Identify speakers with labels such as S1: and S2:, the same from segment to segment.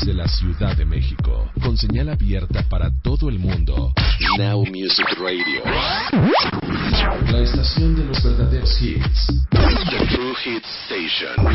S1: desde la Ciudad de México, con señal abierta para todo el mundo. Now Music Radio. La estación de los verdaderos hits. The True Hit Station.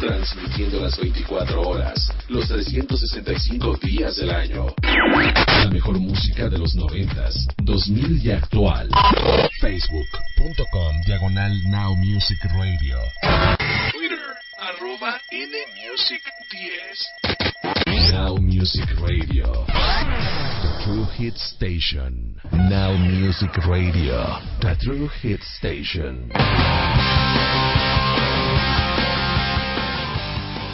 S1: Transmitiendo las 24 horas, los 365 días del año. La mejor música de los 90, 2000 y actual. Facebook.com Diagonal Now Music Radio. Twitter arroba Nmusic 10. Now Music Radio. The True Hit Station. Now Music Radio. The True Hit Station.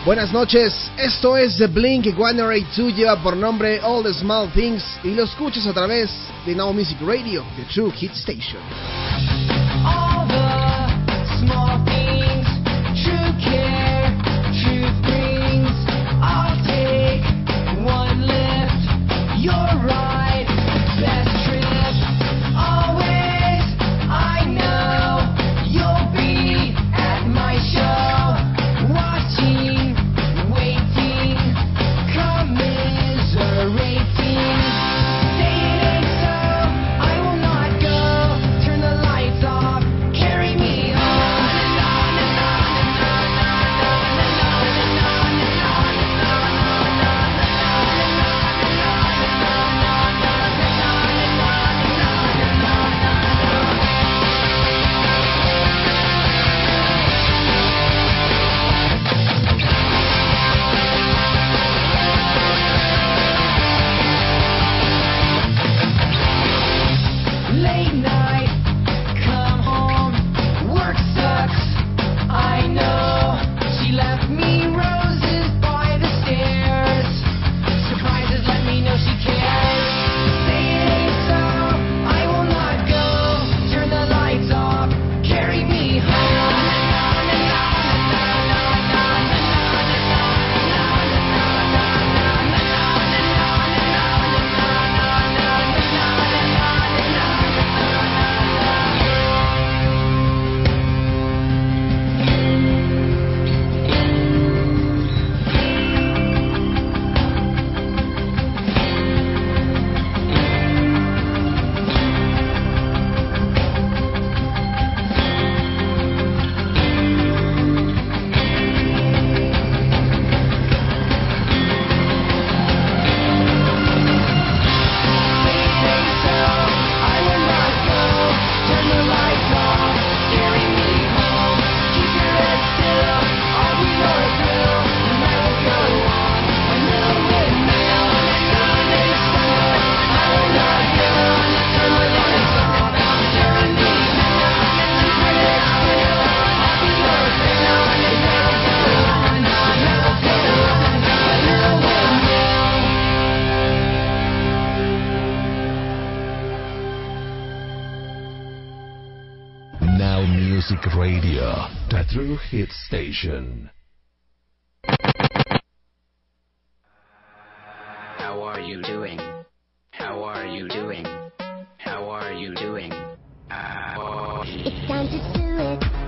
S2: Buenas noches, esto es The Blink 182, lleva por nombre All the Small Things y lo escuchas a través de Now Music Radio, The True Hit Station.
S1: Now Music Radio. The True Hit Station.
S3: How are you doing? How are you doing? How are you doing? How
S4: It's time to do it.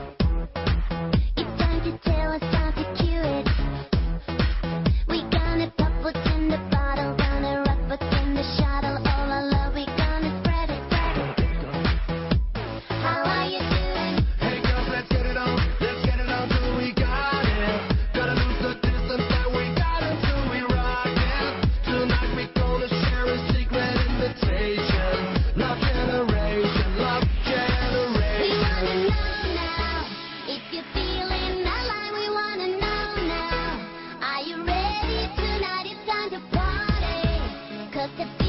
S4: los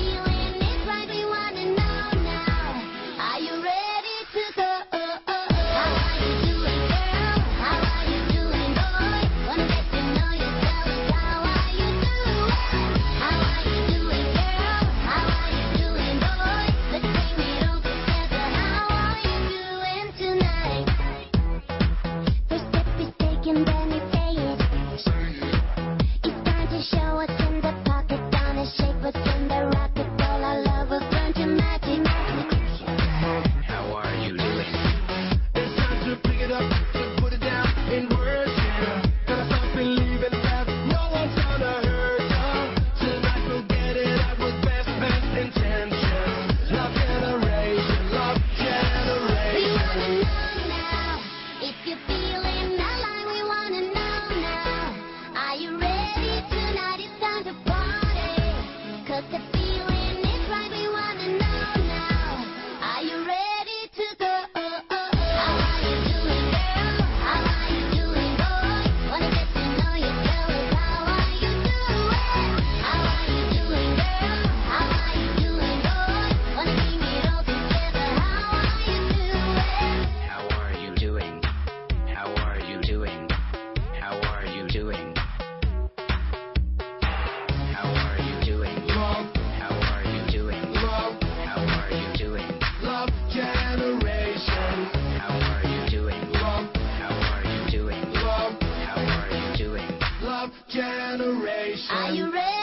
S4: Are you ready?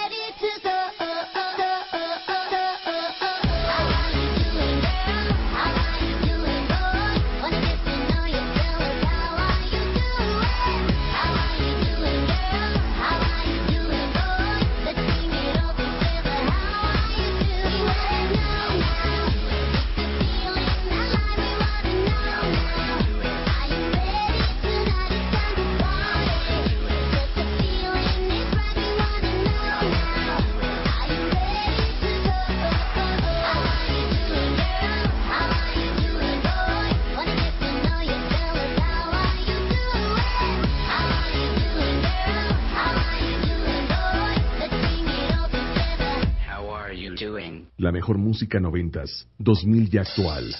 S1: La mejor música noventas, 2000 y actual.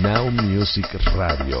S1: Now Music Radio.